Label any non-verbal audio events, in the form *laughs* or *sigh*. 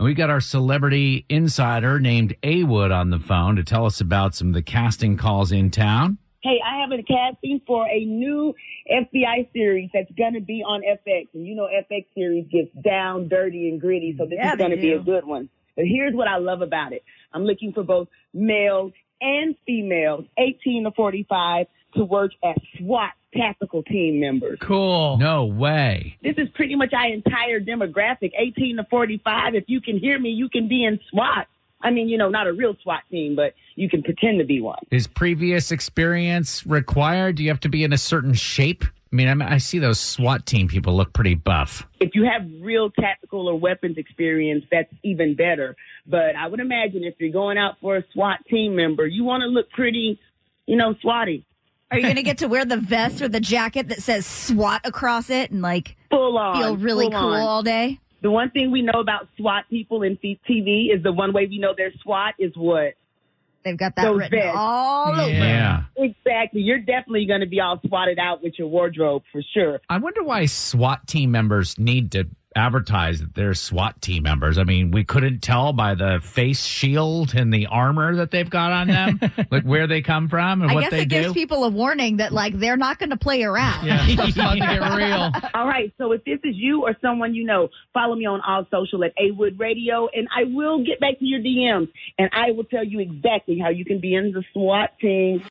And we got our celebrity insider named A Wood on the phone to tell us about some of the casting calls in town. Hey, I have a casting for a new FBI series that's going to be on FX. And you know, FX series gets down, dirty, and gritty. So this Yeah, is going to be a good one. But here's what I love about it. I'm looking for both males and females, 18 to 45, to work as SWAT tactical team members. Cool. No way. This is pretty much our entire demographic, 18 to 45. If you can hear me, you can be in SWAT. I mean, you know, not a real SWAT team, but you can pretend to be one. Is previous experience required? Do you have to be in a certain shape? I mean, I, mean, I see those SWAT team people look pretty buff. if you have real tactical or weapons experience, that's even better. But I would imagine if you're going out for a SWAT team member, you want to look pretty, you know, SWATy, Are you going to get to wear the vest or the jacket that says SWAT across it and like full on. feel really full cool on. all day? The one thing we know about SWAT people in TV is the one way we know they're SWAT is what? They've got that Those written vests. all over. Yeah. Exactly. You're definitely going to be all swatted out with your wardrobe for sure. I wonder why SWAT team members need to advertise that they're SWAT team members. I mean, we couldn't tell by the face shield and the armor that they've got on them, *laughs* like where they come from and I what guess it gives people a warning that like they're not going to play around. Yeah, *laughs* it's about to get real. All right. So if this is you or someone you know, follow me on all social at A Wood Radio, and I will get back to your DMs, and I will tell you exactly how you can be in the SWAT team.